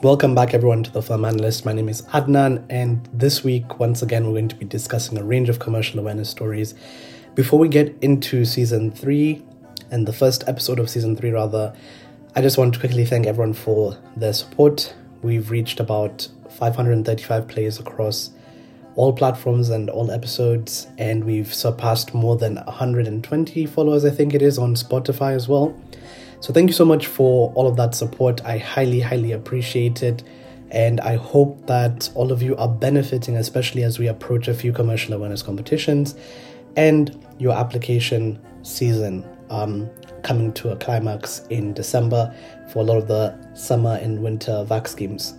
Welcome back, everyone, to the Firm Analyst. My name is Adnan, and this week, once again, we're going to be discussing a range of commercial awareness stories. Before we get into season three and the first episode of season three, rather, I just want to quickly thank everyone for their support. We've reached about 535 plays across all platforms and all episodes, and we've surpassed more than 120 followers, I think it is, on Spotify as well. So thank you so much for all of that support. I highly, highly appreciate it. And I hope that all of you are benefiting, especially as we approach a few commercial awareness competitions and your application season um, coming to a climax in December for a lot of the summer and winter vac schemes.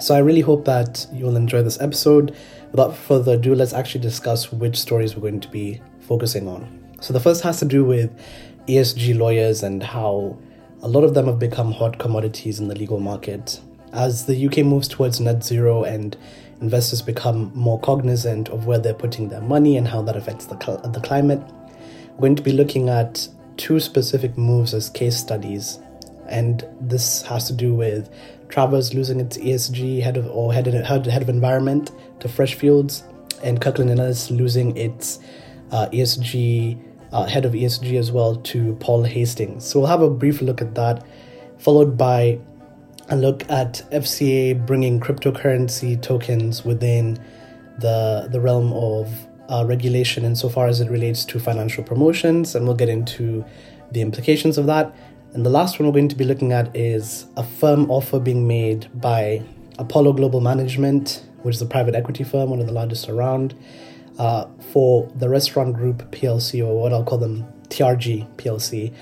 So I really hope that you'll enjoy this episode. Without further ado, let's actually discuss which stories we're going to be focusing on. So the first has to do with ESG lawyers and how a lot of them have become hot commodities in the legal market. As the UK moves towards net zero and investors become more cognizant of where they're putting their money and how that affects the, cl- the climate, we're going to be looking at two specific moves as case studies. And this has to do with Travers losing its ESG head of or head of, head of environment to Freshfields, and Kirkland and Ellis losing its uh, ESG uh, head of ESG as well, to Paul Hastings. So we'll have a brief look at that, followed by a look at FCA bringing cryptocurrency tokens within the the realm of uh, regulation insofar as it relates to financial promotions, and we'll get into the implications of that. And the last one we're going to be looking at is a firm offer being made by Apollo Global Management, which is a private equity firm, one of the largest around, uh, for the Restaurant Group PLC, or what I'll call them TRG PLC.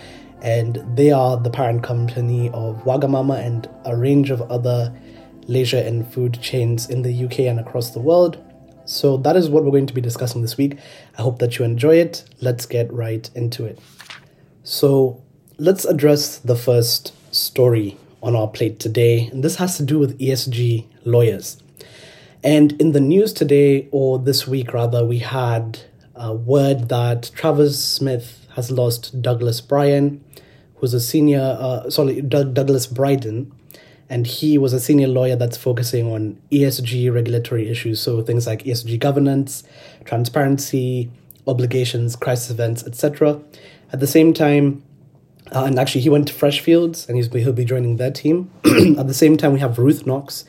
And they are the parent company of Wagamama and a range of other leisure and food chains in the UK and across the world. So that is what we're going to be discussing this week. I hope that you enjoy it. Let's get right into it. So let's address the first story on our plate today. And this has to do with ESG lawyers. And in the news today, or this week rather, we had a word that Travers Smith has lost Douglas Bryan, who's a senior, uh, sorry, Doug, Douglas Bryden, and he was a senior lawyer that's focusing on ESG regulatory issues, so things like ESG governance, transparency, obligations, crisis events, etc. At the same time, uh, and actually, he went to Freshfields, and he'll be joining their team. At the same time, we have Ruth Knox,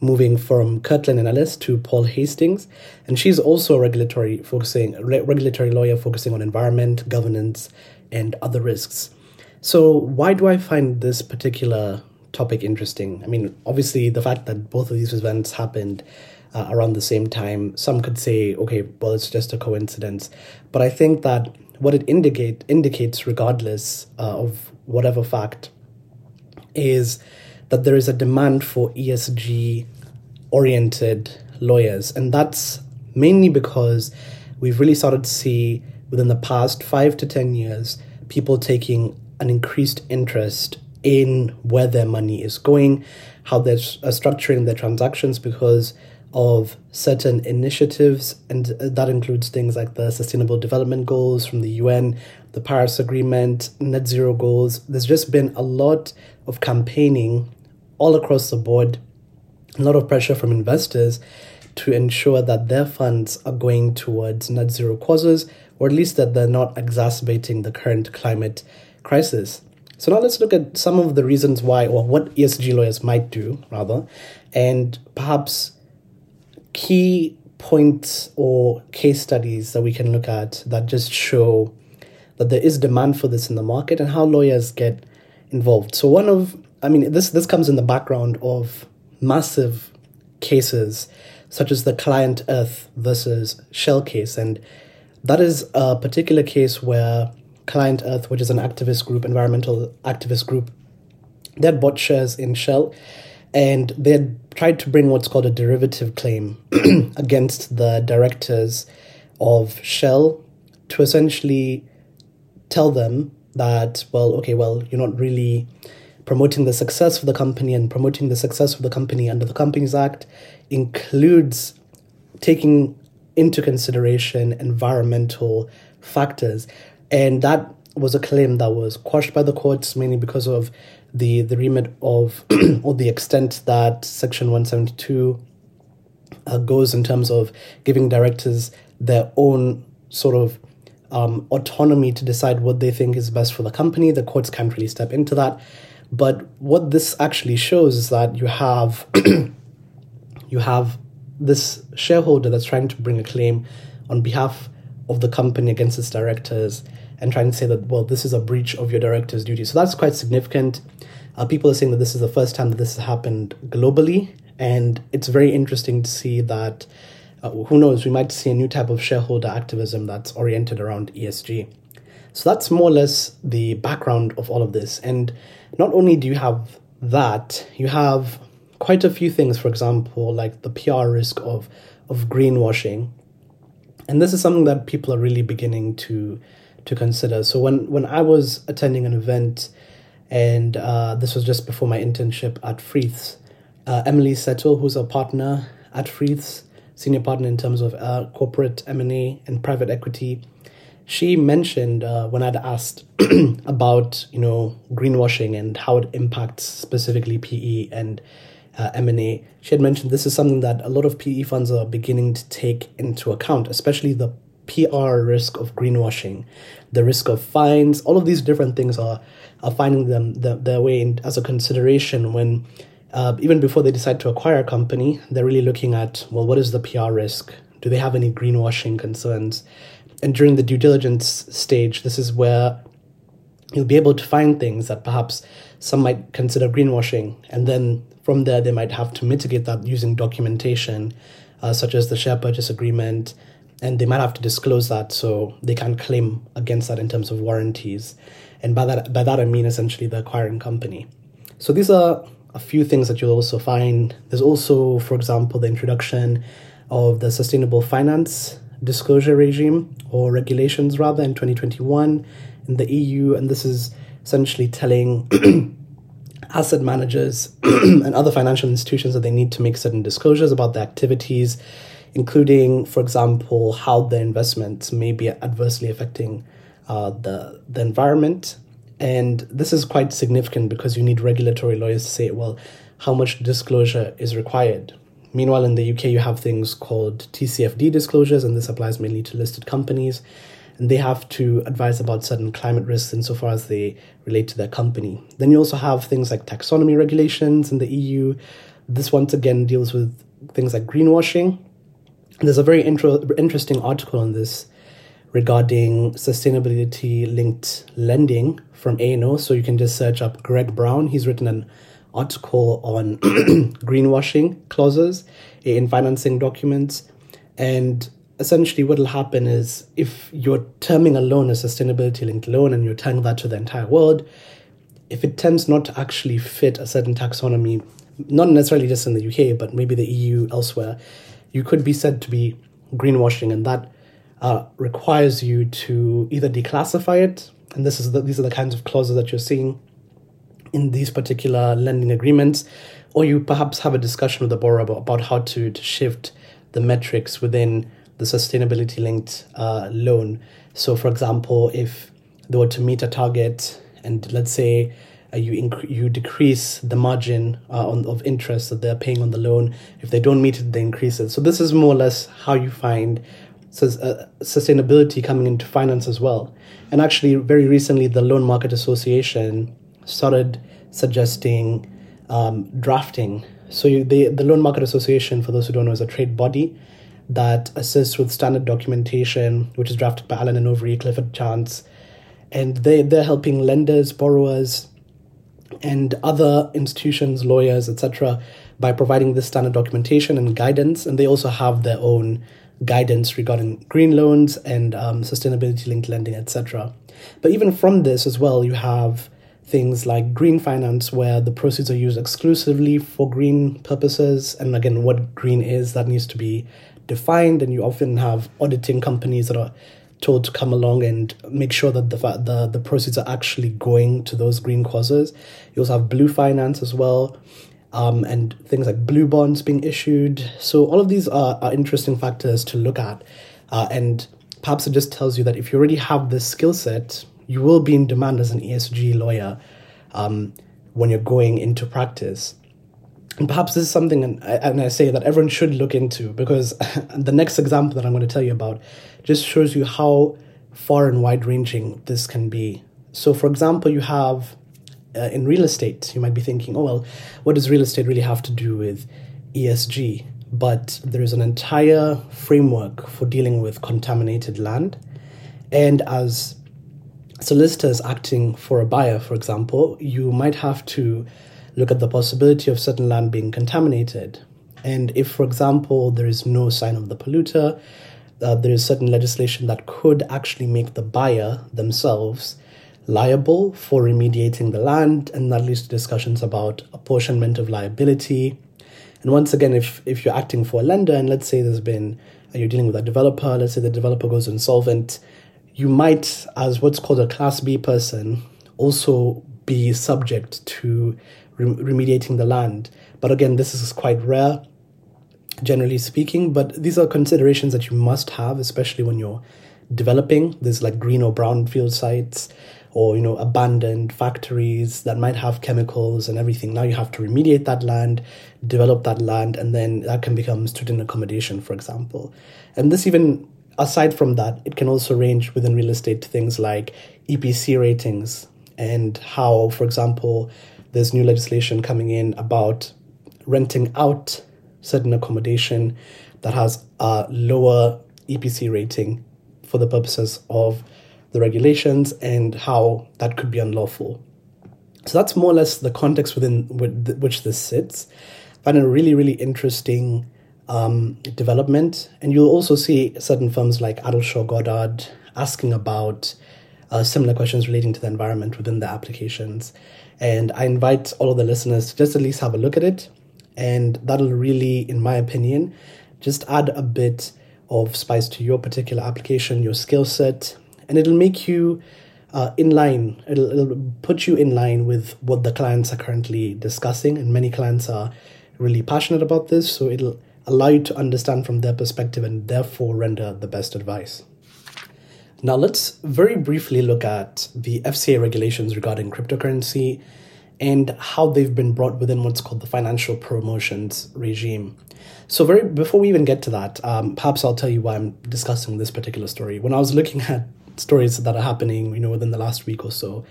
moving from Kirkland and Ellis to Paul Hastings, and she's also a regulatory focusing re- regulatory lawyer focusing on environment, governance, and other risks. So why do I find this particular topic interesting? I mean, obviously the fact that both of these events happened uh, around the same time, some could say, okay, well, it's just a coincidence, but I think that what it indicate indicates, regardless uh, of whatever fact, is that there is a demand for ESG oriented lawyers. And that's mainly because we've really started to see within the past five to 10 years people taking an increased interest in where their money is going, how they're structuring their transactions because of certain initiatives, and uh, that includes things like the Sustainable Development Goals from the UN, the Paris Agreement, net zero goals. There's just been a lot of campaigning all across the board, a lot of pressure from investors to ensure that their funds are going towards net zero causes, or at least that they're not exacerbating the current climate crisis. So now let's look at some of the reasons why, or what ESG lawyers might do, rather, and perhaps key points or case studies that we can look at that just show that there is demand for this in the market and how lawyers get involved. So one of I mean, this this comes in the background of massive cases such as the Client Earth versus Shell case, and that is a particular case where Client Earth, which is an activist group, environmental activist group, they had bought shares in Shell, and they had tried to bring what's called a derivative claim against the directors of Shell to essentially tell them that, well, okay, well, you're not really promoting the success of the company and promoting the success of the company under the Companies Act includes taking into consideration environmental factors. And that was a claim that was quashed by the courts mainly because of the the remit of or the extent that Section 172 uh, goes in terms of giving directors their own sort of um, autonomy to decide what they think is best for the company. The courts can't really step into that. But what this actually shows is that you have you have this shareholder that's trying to bring a claim on behalf of the company against its directors and trying to say that well this is a breach of your director's duty. So that's quite significant. Uh, people are saying that this is the first time that this has happened globally. And it's very interesting to see that uh, who knows we might see a new type of shareholder activism that's oriented around esg so that's more or less the background of all of this and not only do you have that you have quite a few things for example like the pr risk of of greenwashing and this is something that people are really beginning to to consider. So when when I was attending an event, and uh, this was just before my internship at Freeths, uh, Emily Settle, who's a partner at Freeths, senior partner in terms of uh, corporate M and A and private equity, she mentioned uh, when I'd asked about you know greenwashing and how it impacts specifically PE and uh, M&A, she had mentioned this is something that a lot of PE funds are beginning to take into account, especially the PR risk of greenwashing, the risk of fines. All of these different things are are finding them the, their way in, as a consideration when uh, even before they decide to acquire a company, they're really looking at well, what is the PR risk? Do they have any greenwashing concerns? And during the due diligence stage, this is where you'll be able to find things that perhaps some might consider greenwashing, and then from there, they might have to mitigate that using documentation, uh, such as the share purchase agreement, and they might have to disclose that so they can claim against that in terms of warranties. And by that, by that I mean essentially the acquiring company. So these are a few things that you'll also find. There's also, for example, the introduction of the sustainable finance disclosure regime or regulations rather in 2021 in the EU, and this is essentially telling asset managers and other financial institutions that they need to make certain disclosures about their activities, including, for example, how their investments may be adversely affecting uh, the, the environment. And this is quite significant because you need regulatory lawyers to say, well, how much disclosure is required. Meanwhile, in the UK, you have things called TCFD disclosures, and this applies mainly to listed companies and they have to advise about certain climate risks insofar as they relate to their company. Then you also have things like taxonomy regulations in the EU. This once again deals with things like greenwashing. There's a very intro- interesting article on this regarding sustainability linked lending from A&O. So you can just search up Greg Brown. He's written an article on greenwashing clauses in financing documents. And essentially what will happen is if you're terming a loan a sustainability linked loan and you're telling that to the entire world, if it tends not to actually fit a certain taxonomy, not necessarily just in the UK, but maybe the EU elsewhere, you could be said to be greenwashing, and that uh, requires you to either declassify it, and this is the, these are the kinds of clauses that you're seeing in these particular lending agreements, or you perhaps have a discussion with the borrower about, how to, to shift the metrics within the sustainability linked uh, loan. So, for example, if they were to meet a target and let's say uh, you inc- you decrease the margin uh, on, of interest that they're paying on the loan, if they don't meet it, they increase it. So, this is more or less how you find uh, sustainability coming into finance as well. And actually, very recently, the Loan Market Association started suggesting um, drafting. So, you, the, the Loan Market Association, for those who don't know, is a trade body that assists with standard documentation, which is drafted by Allen and Overy, Clifford Chance, and they they're helping lenders, borrowers, and other institutions, lawyers, etc., by providing this standard documentation and guidance. And they also have their own guidance regarding green loans and um, sustainability linked lending, etc. But even from this as well, you have things like green finance, where the proceeds are used exclusively for green purposes. And again, what green is, that needs to be defined, and you often have auditing companies that are told to come along and make sure that the the the proceeds are actually going to those green causes. You also have blue finance as well, um, and things like blue bonds being issued. So all of these are, are interesting factors to look at, uh, and perhaps it just tells you that if you already have this skill set, you will be in demand as an ESG lawyer. Um, when you're going into practice. And perhaps this is something, and I, and I say that everyone should look into because the next example that I'm going to tell you about just shows you how far and wide ranging this can be. So, for example, you have uh, in real estate, you might be thinking, oh, well, what does real estate really have to do with ESG? But there is an entire framework for dealing with contaminated land. And as solicitors acting for a buyer, for example, you might have to look at the possibility of certain land being contaminated. And if, for example, there is no sign of the polluter, uh, there is certain legislation that could actually make the buyer themselves liable for remediating the land, and that leads to discussions about apportionment of liability. And once again, if if you're acting for a lender, and let's say there's been uh, you're dealing with a developer, let's say the developer goes insolvent, you might, as what's called a Class B person, also be subject to remediating the land. But again, this is quite rare, generally speaking. But these are considerations that you must have, especially when you're developing. There's like green or brown field sites or you know abandoned factories that might have chemicals and everything now you have to remediate that land develop that land and then that can become student accommodation for example and this even aside from that it can also range within real estate to things like epc ratings and how for example there's new legislation coming in about renting out certain accommodation that has a lower EPC rating for the purposes of the regulations and how that could be unlawful. So that's more or less the context within which this sits. It a really, really interesting um, development. And you'll also see certain firms like Addleshaw Goddard asking about uh, similar questions relating to the environment within the applications. And I invite all of the listeners to just at least have a look at it. And that'll really, in my opinion, just add a bit of spice to your particular application, your skill set, and it'll make you uh, in line. It'll, it'll put you in line with what the clients are currently discussing. And many clients are really passionate about this. So it'll allow you to understand from their perspective and therefore render the best advice. Now, let's very briefly look at the FCA regulations regarding cryptocurrency and how they've been brought within what's called the financial promotions regime. So, very before we even get to that, um, perhaps I'll tell you why I'm discussing this particular story. When I was looking at stories that are happening, you know, within the last week or so,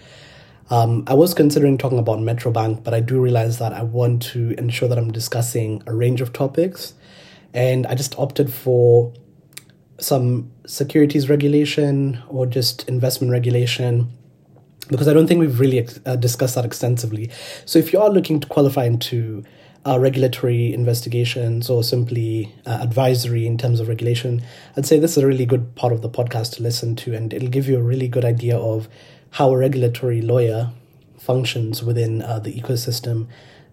um, I was considering talking about Metrobank, but I do realize that I want to ensure that I'm discussing a range of topics, and I just opted for some securities regulation or just investment regulation because I don't think we've really uh, discussed that extensively. So if you are looking to qualify into uh, regulatory investigations or simply uh, advisory in terms of regulation, I'd say this is a really good part of the podcast to listen to, and it'll give you a really good idea of how a regulatory lawyer functions within uh, the ecosystem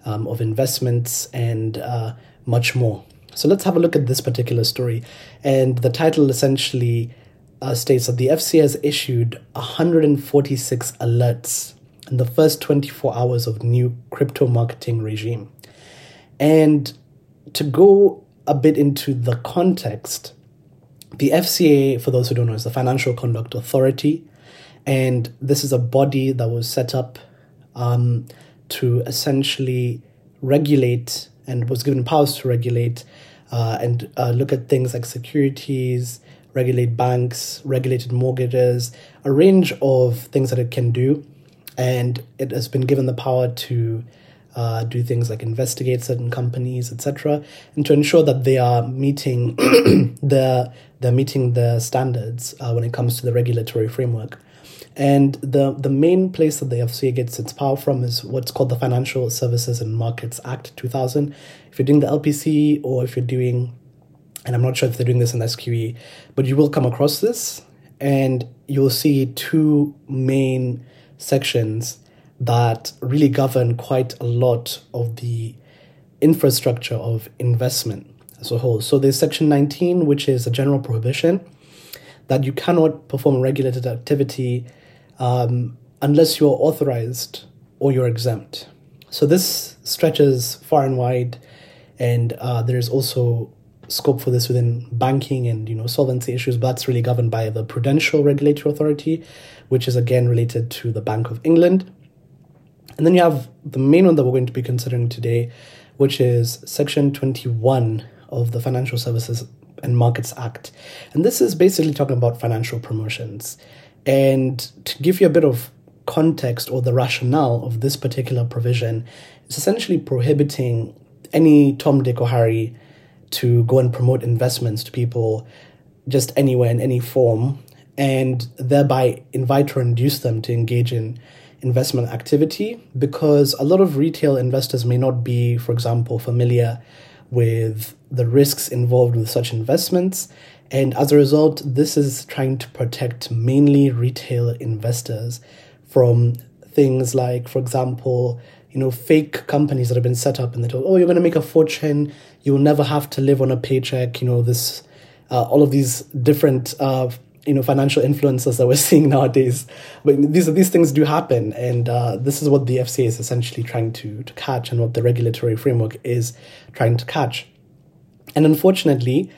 um, of investments and uh, much more. So let's have a look at this particular story. And the title essentially uh, states that the FCA has issued 146 alerts in the first 24 hours of new crypto marketing regime. And to go a bit into the context, the FCA, for those who don't know, is the Financial Conduct Authority. And this is a body that was set up um, to essentially regulate and was given powers to regulate uh, and uh, look at things like securities, regulate banks, regulated mortgages, a range of things that it can do. And it has been given the power to uh, do things like investigate certain companies, etc., and to ensure that they are meeting the they're meeting the standards uh, when it comes to the regulatory framework. And the, the main place that the FCA gets its power from is what's called the Financial Services and Markets Act 2000. If you're doing the LPC or if you're doing, and I'm not sure if they're doing this in the SQE, but you will come across this and you'll see two main sections that really govern quite a lot of the infrastructure of investment as a whole. So there's section 19, which is a general prohibition that you cannot perform a regulated activity um, unless you're authorized or you're exempt. So this stretches far and wide, and uh, there's also scope for this within banking and you know solvency issues. But that's really governed by the Prudential Regulatory Authority, which is again related to the Bank of England. And then you have the main one that we're going to be considering today, which is Section 21 of the Financial Services and Markets Act. And this is basically talking about financial promotions. And to give you a bit of context or the rationale of this particular provision, it's essentially prohibiting any Tom, Dick, or Harry to go and promote investments to people just anywhere in any form and thereby invite or induce them to engage in investment activity because a lot of retail investors may not be, for example, familiar with the risks involved with such investments. And as a result, this is trying to protect mainly retail investors from things like, for example, you know, fake companies that have been set up and they told, oh, you're going to make a fortune, you'll never have to live on a paycheck, you know, this, uh, all of these different uh, you know financial influences that we're seeing nowadays. But these these things do happen, and uh, this is what the FCA is essentially trying to to catch, and what the regulatory framework is trying to catch. And unfortunately,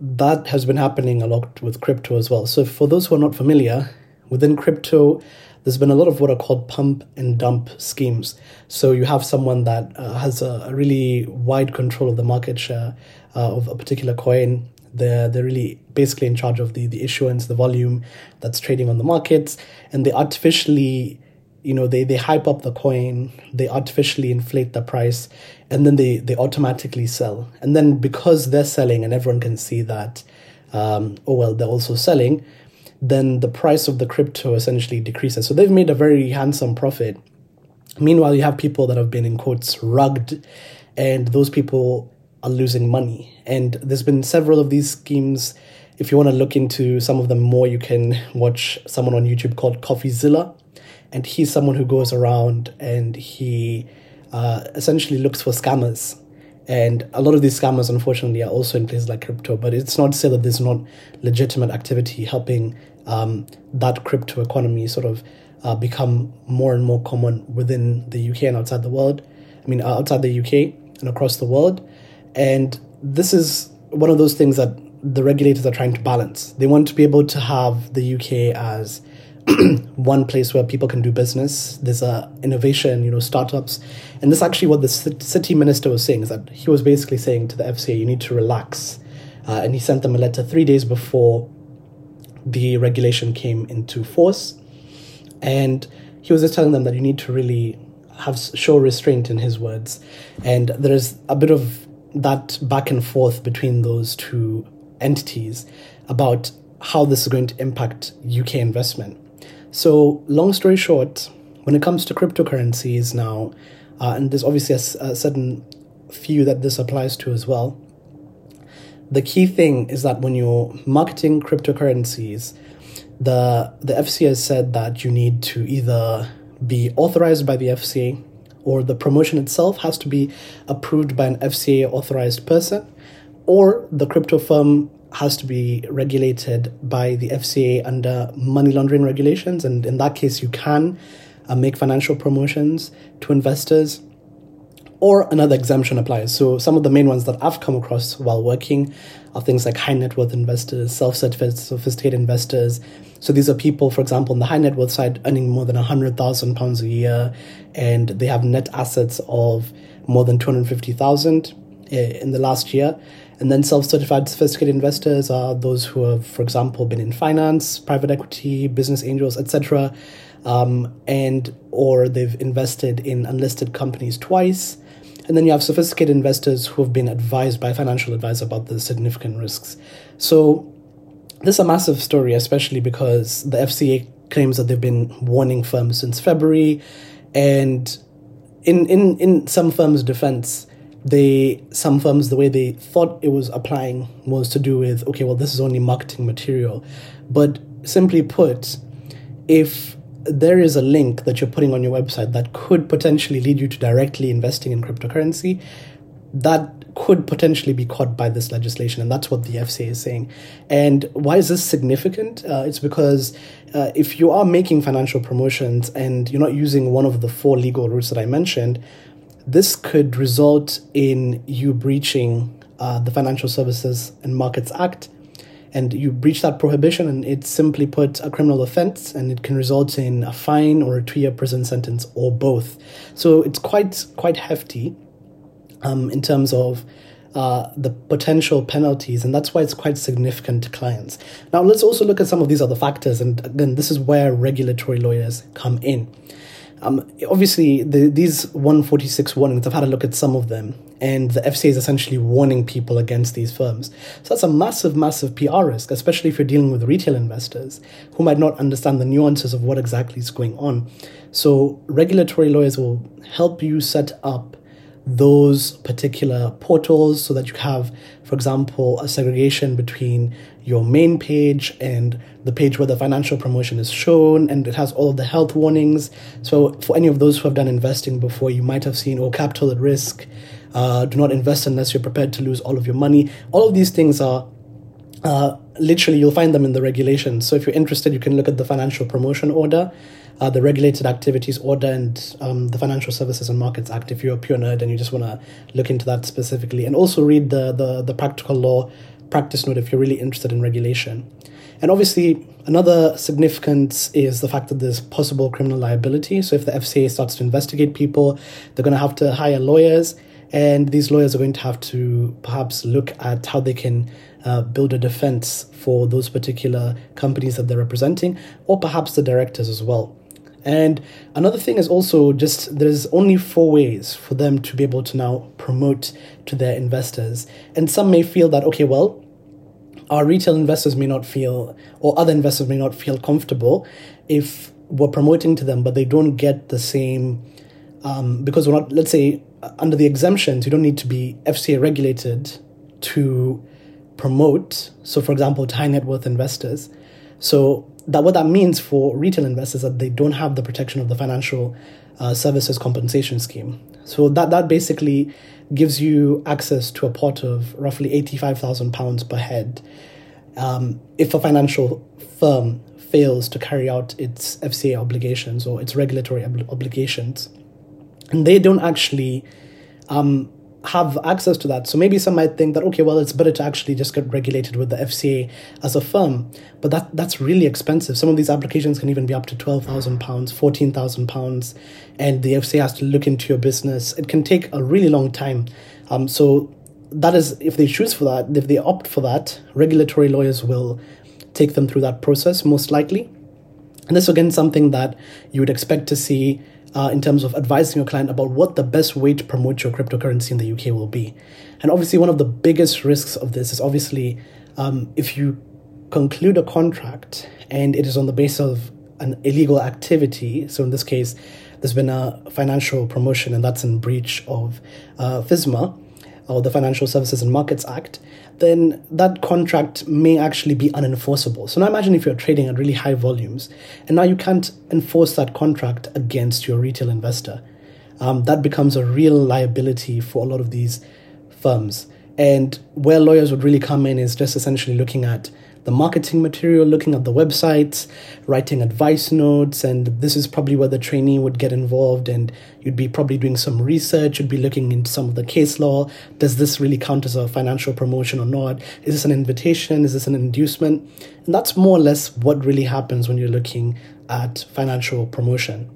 that has been happening a lot with crypto as well. So for those who are not familiar, within crypto, there's been a lot of what are called pump and dump schemes. So you have someone that uh, has a, a, really wide control of the market share uh, of a particular coin, they're, they're really basically in charge of the, the issuance, the volume that's trading on the markets, and they artificially, you know, they, they hype up the coin, they artificially inflate the price, and then they, they automatically sell. And then because they're selling and everyone can see that, um, oh, well, they're also selling, then the price of the crypto essentially decreases. So they've made a very handsome profit. Meanwhile, you have people that have been in quotes rugged, and those people are losing money. And there's been several of these schemes. If you want to look into some of them more, you can watch someone on YouTube called CoffeeZilla. And he's someone who goes around and he uh, essentially looks for scammers. And a lot of these scammers, unfortunately, are also in places like crypto. But it's not to say that there's not legitimate activity helping um, that crypto economy sort of uh, become more and more common within the UK and outside the world. I mean, outside the UK and across the world. And this is one of those things that the regulators are trying to balance. They want to be able to have the UK as one place where people can do business. There's a innovation, you know, startups, and this is actually what the city minister was saying is that he was basically saying to the FCA, you need to relax, uh, and he sent them a letter three days before the regulation came into force, and he was just telling them that you need to really have show restraint in his words, and there is a bit of that back and forth between those two entities about how this is going to impact UK investment. So, long story short, when it comes to cryptocurrencies now, uh, and there's obviously a, a certain few that this applies to as well. The key thing is that when you're marketing cryptocurrencies, the the FCA has said that you need to either be authorized by the FCA or the promotion itself has to be approved by an FCA authorized person, or the crypto firm has to be regulated by the FCA under money laundering regulations. And in that case, you can uh, make financial promotions to investors or another exemption applies. So some of the main ones that I've come across while working are things like high net worth investors, self-certified sophisticated investors. So these are people, for example, on the high net worth side earning more than hundred thousand pounds a year, and they have net assets of more than two hundred fifty thousand eh, in the last year. And then self-certified sophisticated investors are those who have, for example, been in finance, private equity, business angels, etc., um, and or they've invested in unlisted companies twice and then you have sophisticated investors who have been advised by financial advisor about the significant risks. So this is a massive story, especially because the FCA claims that they've been warning firms since February. And in, in, in some firms' defense, they some firms the way they thought it was applying was to do with okay well this is only marketing material but simply put if there is a link that you're putting on your website that could potentially lead you to directly investing in cryptocurrency, that could potentially be caught by this legislation, and that's what the FCA is saying. And why is this significant? Uh, it's because uh, if you are making financial promotions and you're not using one of the four legal routes that I mentioned, this could result in you breaching uh, the Financial Services and Markets Act and you breach that prohibition, and it's simply put a criminal offense, and it can result in a fine or a two-year prison sentence or both. So it's quite quite hefty um, in terms of uh, the potential penalties, and that's why it's quite significant to clients. Now, let's also look at some of these other factors, and then this is where regulatory lawyers come in. Um, obviously, the, these 146 warnings, I've had a look at some of them, and the FCA is essentially warning people against these firms. So that's a massive, massive PR risk, especially if you're dealing with retail investors who might not understand the nuances of what exactly is going on. So, regulatory lawyers will help you set up those particular portals so that you have, for example, a segregation between your main page and the page where the financial promotion is shown and it has all of the health warnings. So, for any of those who have done investing before, you might have seen, oh, capital at risk, uh, do not invest unless you're prepared to lose all of your money. All of these things are uh, literally, you'll find them in the regulations. So, if you're interested, you can look at the financial promotion order uh, the Regulated Activities Order and um, the Financial Services and Markets Act if you're a pure nerd and you just want to look into that specifically. And also read the, the, the practical law practice note if you're really interested in regulation. And obviously, another significance is the fact that there's possible criminal liability. So if the FCA starts to investigate people, they're going to have to hire lawyers, and these lawyers are going to have to perhaps look at how they can uh, build a defense for those particular companies that they're representing, or perhaps the directors as well. And another thing is also just there's only four ways for them to be able to now promote to their investors. And some may feel that, okay, well, our retail investors may not feel, or other investors may not feel comfortable if we're promoting to them, but they don't get the same, um, because we're not, let's say, under the exemptions, you don't need to be FCA regulated to promote. So, for example, to high net worth investors. So, that what that means for retail investors that they don't have the protection of the financial uh, services compensation scheme. So that that basically gives you access to a pot of roughly eighty five thousand pounds per head um, if a financial firm fails to carry out its FCA obligations or its regulatory ob- obligations, and they don't actually um, have access to that. So maybe some might think that okay, well, it's better to actually just get regulated with the FCA as a firm, but that that's really expensive. Some of these applications can even be up to twelve thousand pounds, fourteen thousand pounds, and the FCA has to look into your business. It can take a really long time. Um, so that is if they choose for that, if they opt for that, regulatory lawyers will take them through that process most likely. And this again something that you would expect to see uh, in terms of advising your client about what the best way to promote your cryptocurrency in the UK will be. And obviously, one of the biggest risks of this is obviously um, if you conclude a contract and it is on the basis of an illegal activity. So in this case, there's been a financial promotion, and that's in breach of uh, FISMA or the Financial Services and Markets Act, then that contract may actually be unenforceable. So now imagine if you're trading at really high volumes and now you can't enforce that contract against your retail investor. Um, that becomes a real liability for a lot of these firms. And where lawyers would really come in is just essentially looking at the marketing material, looking at the websites, writing advice notes, and this is probably where the trainee would get involved and you'd be probably doing some research, you'd be looking into some of the case law. Does this really count as a financial promotion or not? Is this an invitation? Is this an inducement? And that's more or less what really happens when you're looking at financial promotion.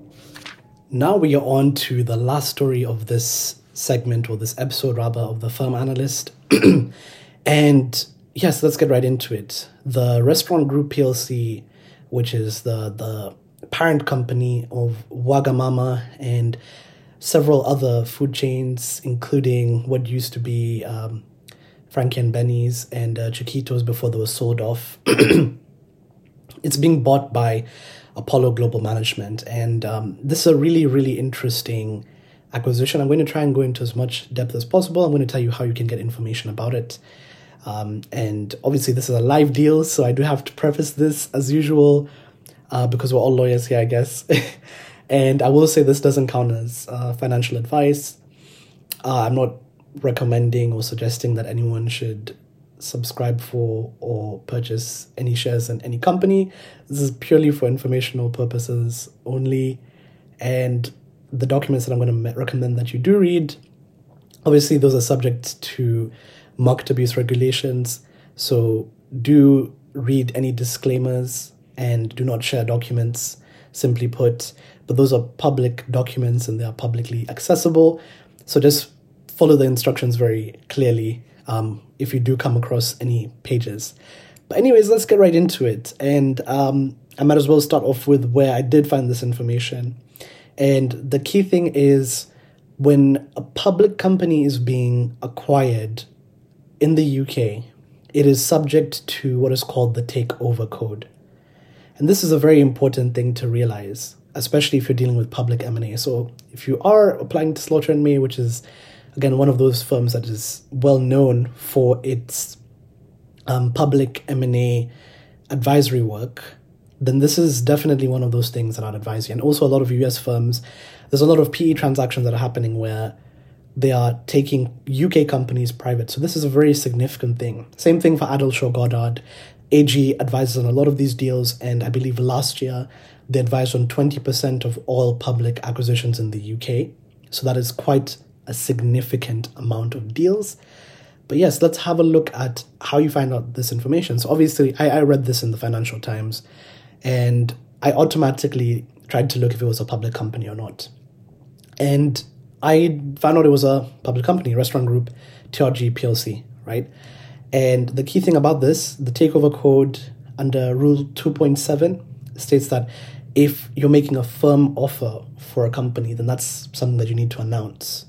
Now we are on to the last story of this segment or this episode rather of the firm analyst. and yes, let's get right into it. The Restaurant Group PLC, which is the the parent company of Wagamama and several other food chains, including what used to be um, Frankie and Benny's and uh, Chiquitos before they were sold off. it's being bought by Apollo Global Management, and um, this is a really, really interesting acquisition. I'm going to try and go into as much depth as possible. I'm going to tell you how you can get information about it. Um, and obviously, this is a live deal, so I do have to preface this as usual uh, because we're all lawyers here, I guess. and I will say this doesn't count as uh, financial advice. Uh, I'm not recommending or suggesting that anyone should subscribe for or purchase any shares in any company. This is purely for informational purposes only. And the documents that I'm going to recommend that you do read, obviously, those are subject to market abuse regulations. So do read any disclaimers and do not share documents, simply put. But those are public documents and they are publicly accessible. So just follow the instructions very clearly um, if you do come across any pages. But, anyways, let's get right into it. And um, I might as well start off with where I did find this information. And the key thing is when a public company is being acquired in the UK, it is subject to what is called the takeover code. And this is a very important thing to realize, especially if you're dealing with public M&A. So if you are applying to Slaughter and May, which is again one of those firms that is well known for its um, public M&A advisory work, then this is definitely one of those things that I'd advise you. And also a lot of US firms, there's a lot of PE transactions that are happening where they are taking UK companies private. So this is a very significant thing. Same thing for Addleshaw Goddard. AG advises on a lot of these deals, and I believe last year they advised on 20% of all public acquisitions in the UK. So that is quite a significant amount of deals. But yes, let's have a look at how you find out this information. So obviously, I, I read this in the Financial Times, and I automatically tried to look if it was a public company or not. And I found out it was a public company, restaurant group, TRG PLC, right? And the key thing about this, the takeover code under Rule 2.7 states that if you're making a firm offer for a company, then that's something that you need to announce.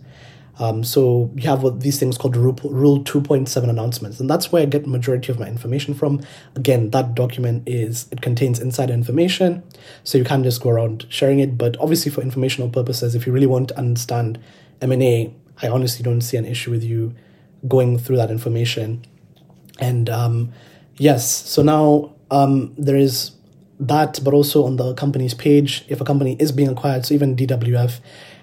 Um, so you have what these things called Rule, Rule 2.7 announcements, and that's where I get majority of my information from. Again, that document is it contains insider information, so you can't just go around sharing it. But obviously, for informational purposes, if you really want to understand M&A, I honestly don't see an issue with you going through that information. And um, yes, so now um, there is that, but also on the company's page, if a company is being acquired, so even DWF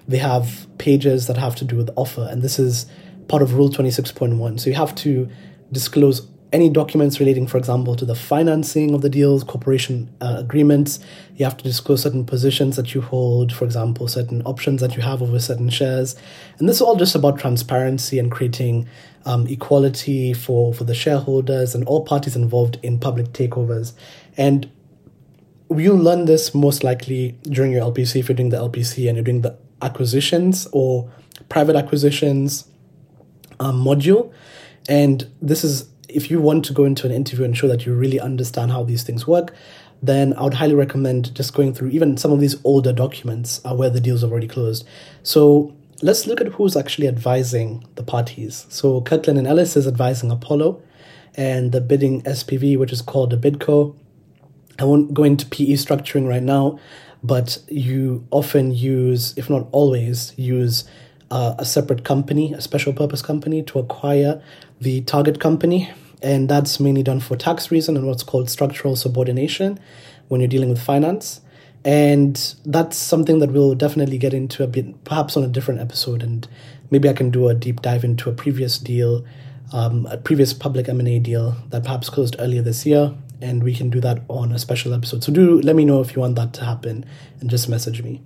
they have pages that have to do with offer, and this is part of Rule 26.1. So you have to disclose any documents relating, for example, to the financing of the deals, corporation uh, agreements. You have to disclose certain positions that you hold, for example, certain options that you have over certain shares. And this is all just about transparency and creating um, equality for, for the shareholders and all parties involved in public takeovers. And you'll learn this most likely during your LPC if you're doing the LPC and you're doing the acquisitions or private acquisitions um, module. And this is if you want to go into an interview and show that you really understand how these things work, then I would highly recommend just going through even some of these older documents uh, where the deals are already closed. So let's look at who's actually advising the parties. So Kirkland and Ellis is advising Apollo, and the bidding SPV, which is called a bidco. I won't go into PE structuring right now, but you often use, if not always, use uh, a separate company, a special purpose company, to acquire the target company. And that's mainly done for tax reason and what's called structural subordination when you're dealing with finance. And that's something that we'll definitely get into a bit, perhaps on a different episode. And maybe I can do a deep dive into a previous deal, um, a previous public M&A deal that perhaps closed earlier this year and we can do that on a special episode. So do let me know if you want that to happen and just message me.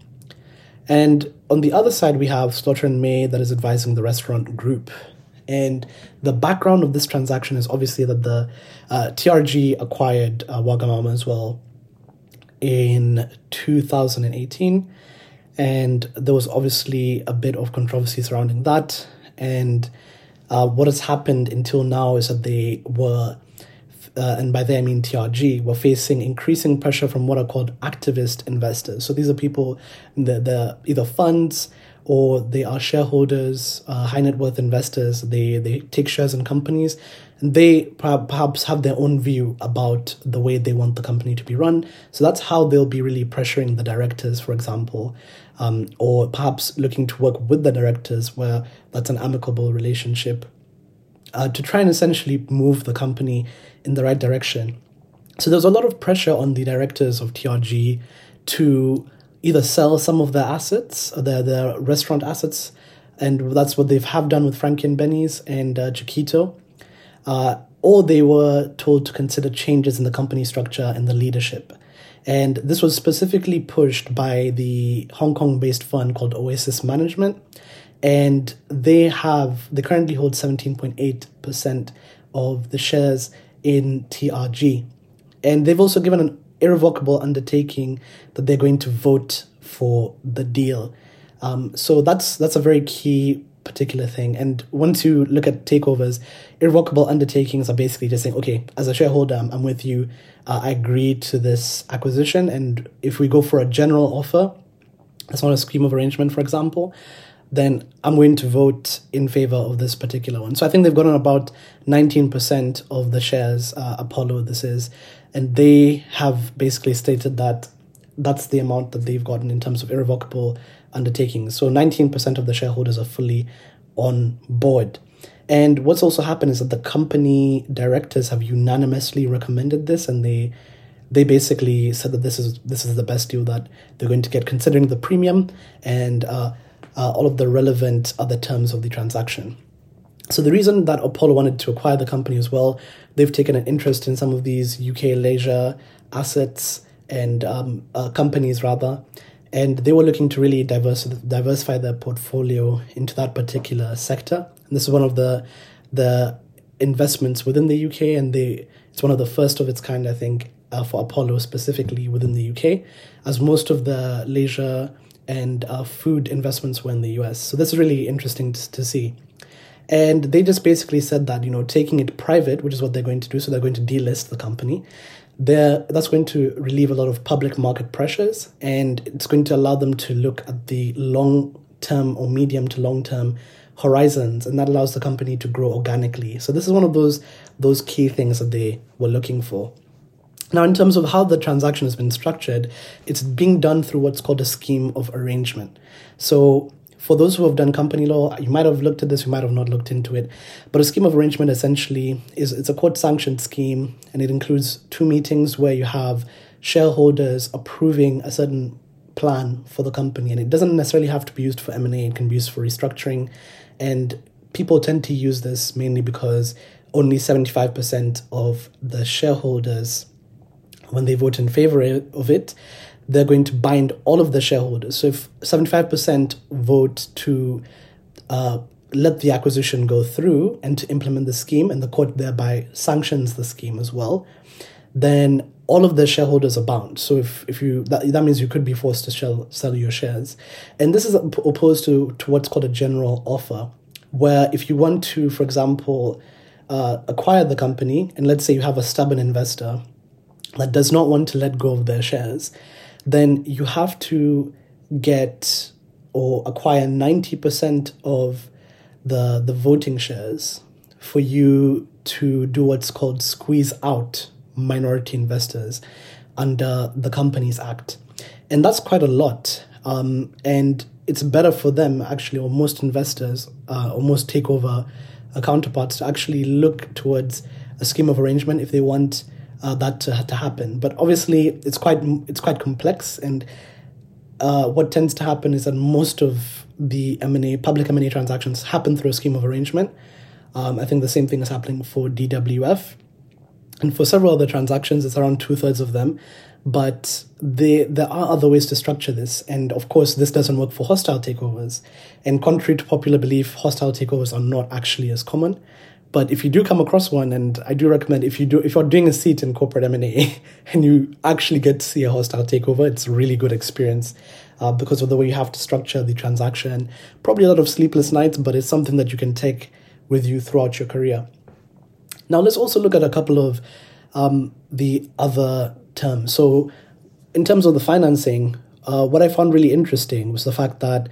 And on the other side, we have Slaughter and May that is advising the restaurant group. And the background of this transaction is obviously that the uh, TRG acquired uh, Wagamama as well in 2018. And there was obviously a bit of controversy surrounding that. And uh, what has happened until now is that they were uh, and by they I mean TRG, were facing increasing pressure from what are called activist investors. So these are people, they're, they're either funds or they are shareholders, uh, high net worth investors. They they take shares in companies, and they perhaps have their own view about the way they want the company to be run. So that's how they'll be really pressuring the directors, for example, um, or perhaps looking to work with the directors where that's an amicable relationship uh, to try and essentially move the company in the right direction. So there was a lot of pressure on the directors of TRG to either sell some of their assets, uh, their their restaurant assets, and that's what they have have done with Frankie and Benny's and uh, Chiquito, uh, or they were told to consider changes in the company structure and the leadership. And this was specifically pushed by the Hong Kong based fund called Oasis Management and they have they currently hold 17.8% of the shares in TRG. And they've also given an irrevocable undertaking that they're going to vote for the deal. Um, so that's that's a very key particular thing. And once you look at takeovers, irrevocable undertakings are basically just saying, okay, as a shareholder, I'm, with you. Uh, I agree to this acquisition. And if we go for a general offer, that's not a scheme of arrangement, for example, then I'm going to vote in favor of this particular one. So I think they've gotten about 19% of the shares, uh, Apollo, this is, and they have basically stated that that's the amount that they've gotten in terms of irrevocable undertakings. So 19% of the shareholders are fully on board. And what's also happened is that the company directors have unanimously recommended this and they they basically said that this is this is the best deal that they're going to get considering the premium and uh, uh, all of the relevant other terms of the transaction. So the reason that Apollo wanted to acquire the company as well, they've taken an interest in some of these UK leisure assets and um, uh, companies rather, and they were looking to really diversify their portfolio into that particular sector. And this is one of the the investments within the UK, and they it's one of the first of its kind, I think, uh, for Apollo specifically within the UK, as most of the leisure and uh, food investments were in the US. So this is really interesting to, to see. And they just basically said that, you know, taking it private, which is what they're going to do, so they're going to delist the company, there that's going to relieve a lot of public market pressures and it's going to allow them to look at the long term or medium to long term horizons and that allows the company to grow organically so this is one of those those key things that they were looking for now in terms of how the transaction has been structured it's being done through what's called a scheme of arrangement so for those who have done company law, you might have looked at this, you might have not looked into it. But a scheme of arrangement essentially is it's a court sanctioned scheme and it includes two meetings where you have shareholders approving a certain plan for the company and it doesn't necessarily have to be used for M&A, it can be used for restructuring and people tend to use this mainly because only 75% of the shareholders when they vote in favor of it they're going to bind all of the shareholders. So if 75% vote to uh, let the acquisition go through and to implement the scheme, and the court thereby sanctions the scheme as well, then all of the shareholders are bound. So if, if you that, that means you could be forced to sell, sell your shares. And this is opposed to, to what's called a general offer, where if you want to, for example, uh, acquire the company, and let's say you have a stubborn investor that does not want to let go of their shares, then you have to get or acquire 90% of the the voting shares for you to do what's called squeeze out minority investors under the Companies Act. And that's quite a lot. Um, and it's better for them, actually, or most investors, uh, or most takeover uh, counterparts, to actually look towards a scheme of arrangement if they want uh, that to, to happen. But obviously, it's quite it's quite complex, and uh, what tends to happen is that most of the M&A, public M&A transactions happen through a scheme of arrangement. Um, I think the same thing is happening for DWF. And for several other transactions, it's around two thirds of them. But they, there are other ways to structure this. And of course, this doesn't work for hostile takeovers. And contrary to popular belief, hostile takeovers are not actually as common. But if you do come across one, and I do recommend if you do if you're doing a seat in corporate M and A and you actually get to see a hostile takeover, it's a really good experience uh, because of the way you have to structure the transaction. Probably a lot of sleepless nights, but it's something that you can take with you throughout your career. Now let's also look at a couple of um, the other terms. So, in terms of the financing, uh, what I found really interesting was the fact that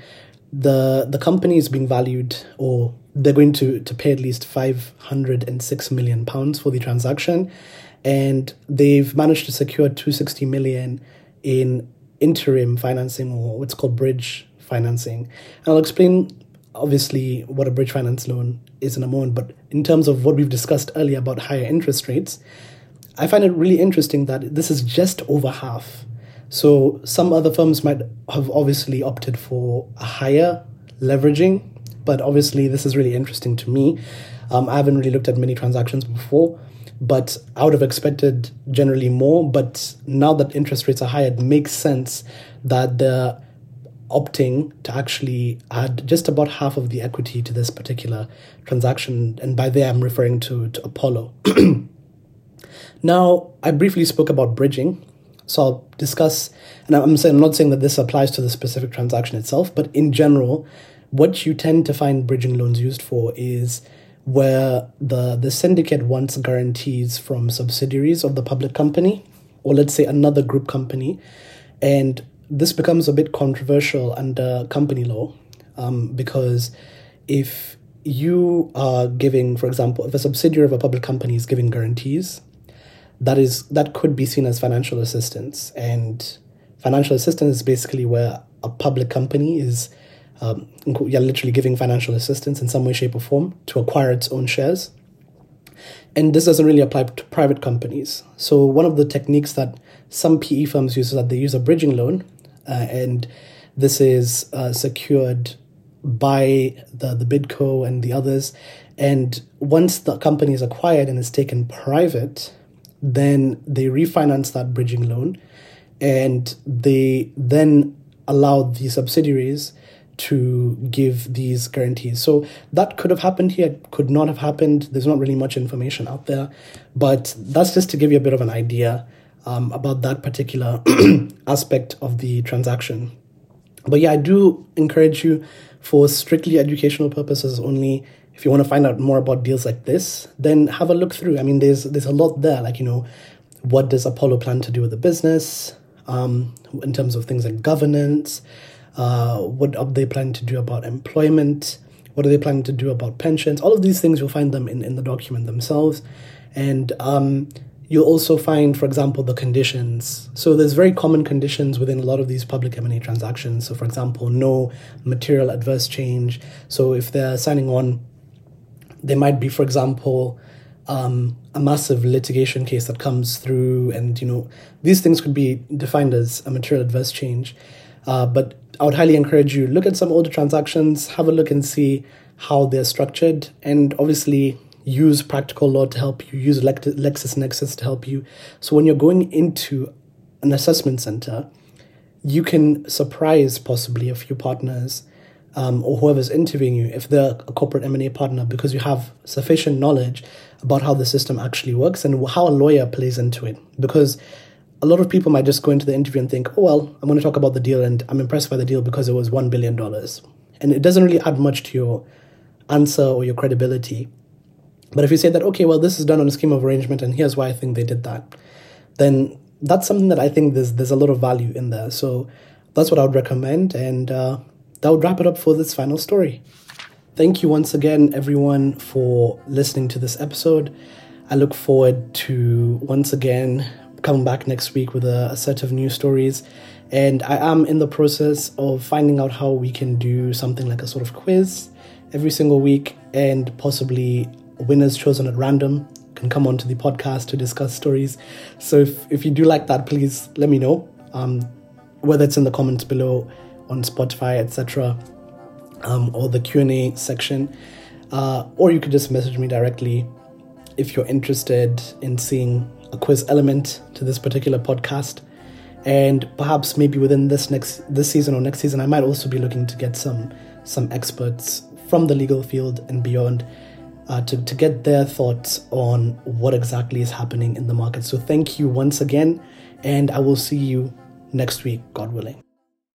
the the company is being valued or they're going to, to pay at least 506 million pounds for the transaction. And they've managed to secure 260 million in interim financing or what's called bridge financing. And i'll explain obviously what a bridge finance loan is in a moment but in terms of what we've discussed earlier about higher interest rates i find it really interesting that this is just over half. So some other firms might have obviously opted for a higher leveraging but obviously, this is really interesting to me. Um, I haven't really looked at many transactions before, but I would have expected generally more. But now that interest rates are high, it makes sense that they're opting to actually add just about half of the equity to this particular transaction. And by there, I'm referring to, to Apollo. Now, I briefly spoke about bridging, so I'll discuss, and I'm saying I'm not saying that this applies to the specific transaction itself, but in general, what you tend to find bridging loans used for is where the the syndicate wants guarantees from subsidiaries of the public company, or let's say another group company, and this becomes a bit controversial under company law, um, because if you are giving, for example, if a subsidiary of a public company is giving guarantees, that is that could be seen as financial assistance. And financial assistance is basically where a public company is um, you're literally giving financial assistance in some way, shape, or form to acquire its own shares. And this doesn't really apply to private companies. So one of the techniques that some PE firms use is that they use a bridging loan, uh, and this is uh, secured by the, the Bidco and the others. And once the company is acquired and is taken private, then they refinance that bridging loan and they then allow the subsidiaries to give these guarantees. So that could have happened here, could not have happened. There's not really much information out there, but that's just to give you a bit of an idea um, about that particular aspect of the transaction. But yeah, I do encourage you for strictly educational purposes only. If you want to find out more about deals like this, then have a look through. I mean, there's there's a lot there. Like you know, what does Apollo plan to do with the business? Um, in terms of things like governance, uh, what are they planning to do about employment? What are they planning to do about pensions? All of these things you'll find them in, in the document themselves, and um, You'll also find, for example, the conditions. So there's very common conditions within a lot of these public M&A transactions. So for example, no material adverse change. So if they're signing on, there might be, for example, um, a massive litigation case that comes through, and you know these things could be defined as a material adverse change. Uh, but I would highly encourage you look at some older transactions, have a look and see how they're structured, and obviously use practical law to help you, use LexisNexis to help you. So when you're going into an assessment center, you can surprise possibly a few partners um, or whoever's interviewing you if they're a corporate M&A partner because you have sufficient knowledge about how the system actually works and how a lawyer plays into it. Because a lot of people might just go into the interview and think, oh, well, I'm going to talk about the deal and I'm impressed by the deal because it was $1 billion. And it doesn't really add much to your answer or your credibility. But if you say that, okay, well, this is done on a scheme of arrangement, and here's why I think they did that, then that's something that I think there's there's a lot of value in there. So that's what I would recommend, and uh, that would wrap it up for this final story. Thank you once again, everyone, for listening to this episode. I look forward to once again coming back next week with a, a set of new stories. And I am in the process of finding out how we can do something like a sort of quiz every single week and possibly winners chosen at random can come onto the podcast to discuss stories. So if, if you do like that, please let me know. Um, whether it's in the comments below on Spotify, etc., um, or the Q and A section, uh, or you could just message me directly if you're interested in seeing a quiz element to this particular podcast. And perhaps maybe within this next this season or next season, I might also be looking to get some some experts from the legal field and beyond uh, to, to get their thoughts on what exactly is happening in the market. So, thank you once again, and I will see you next week, God willing.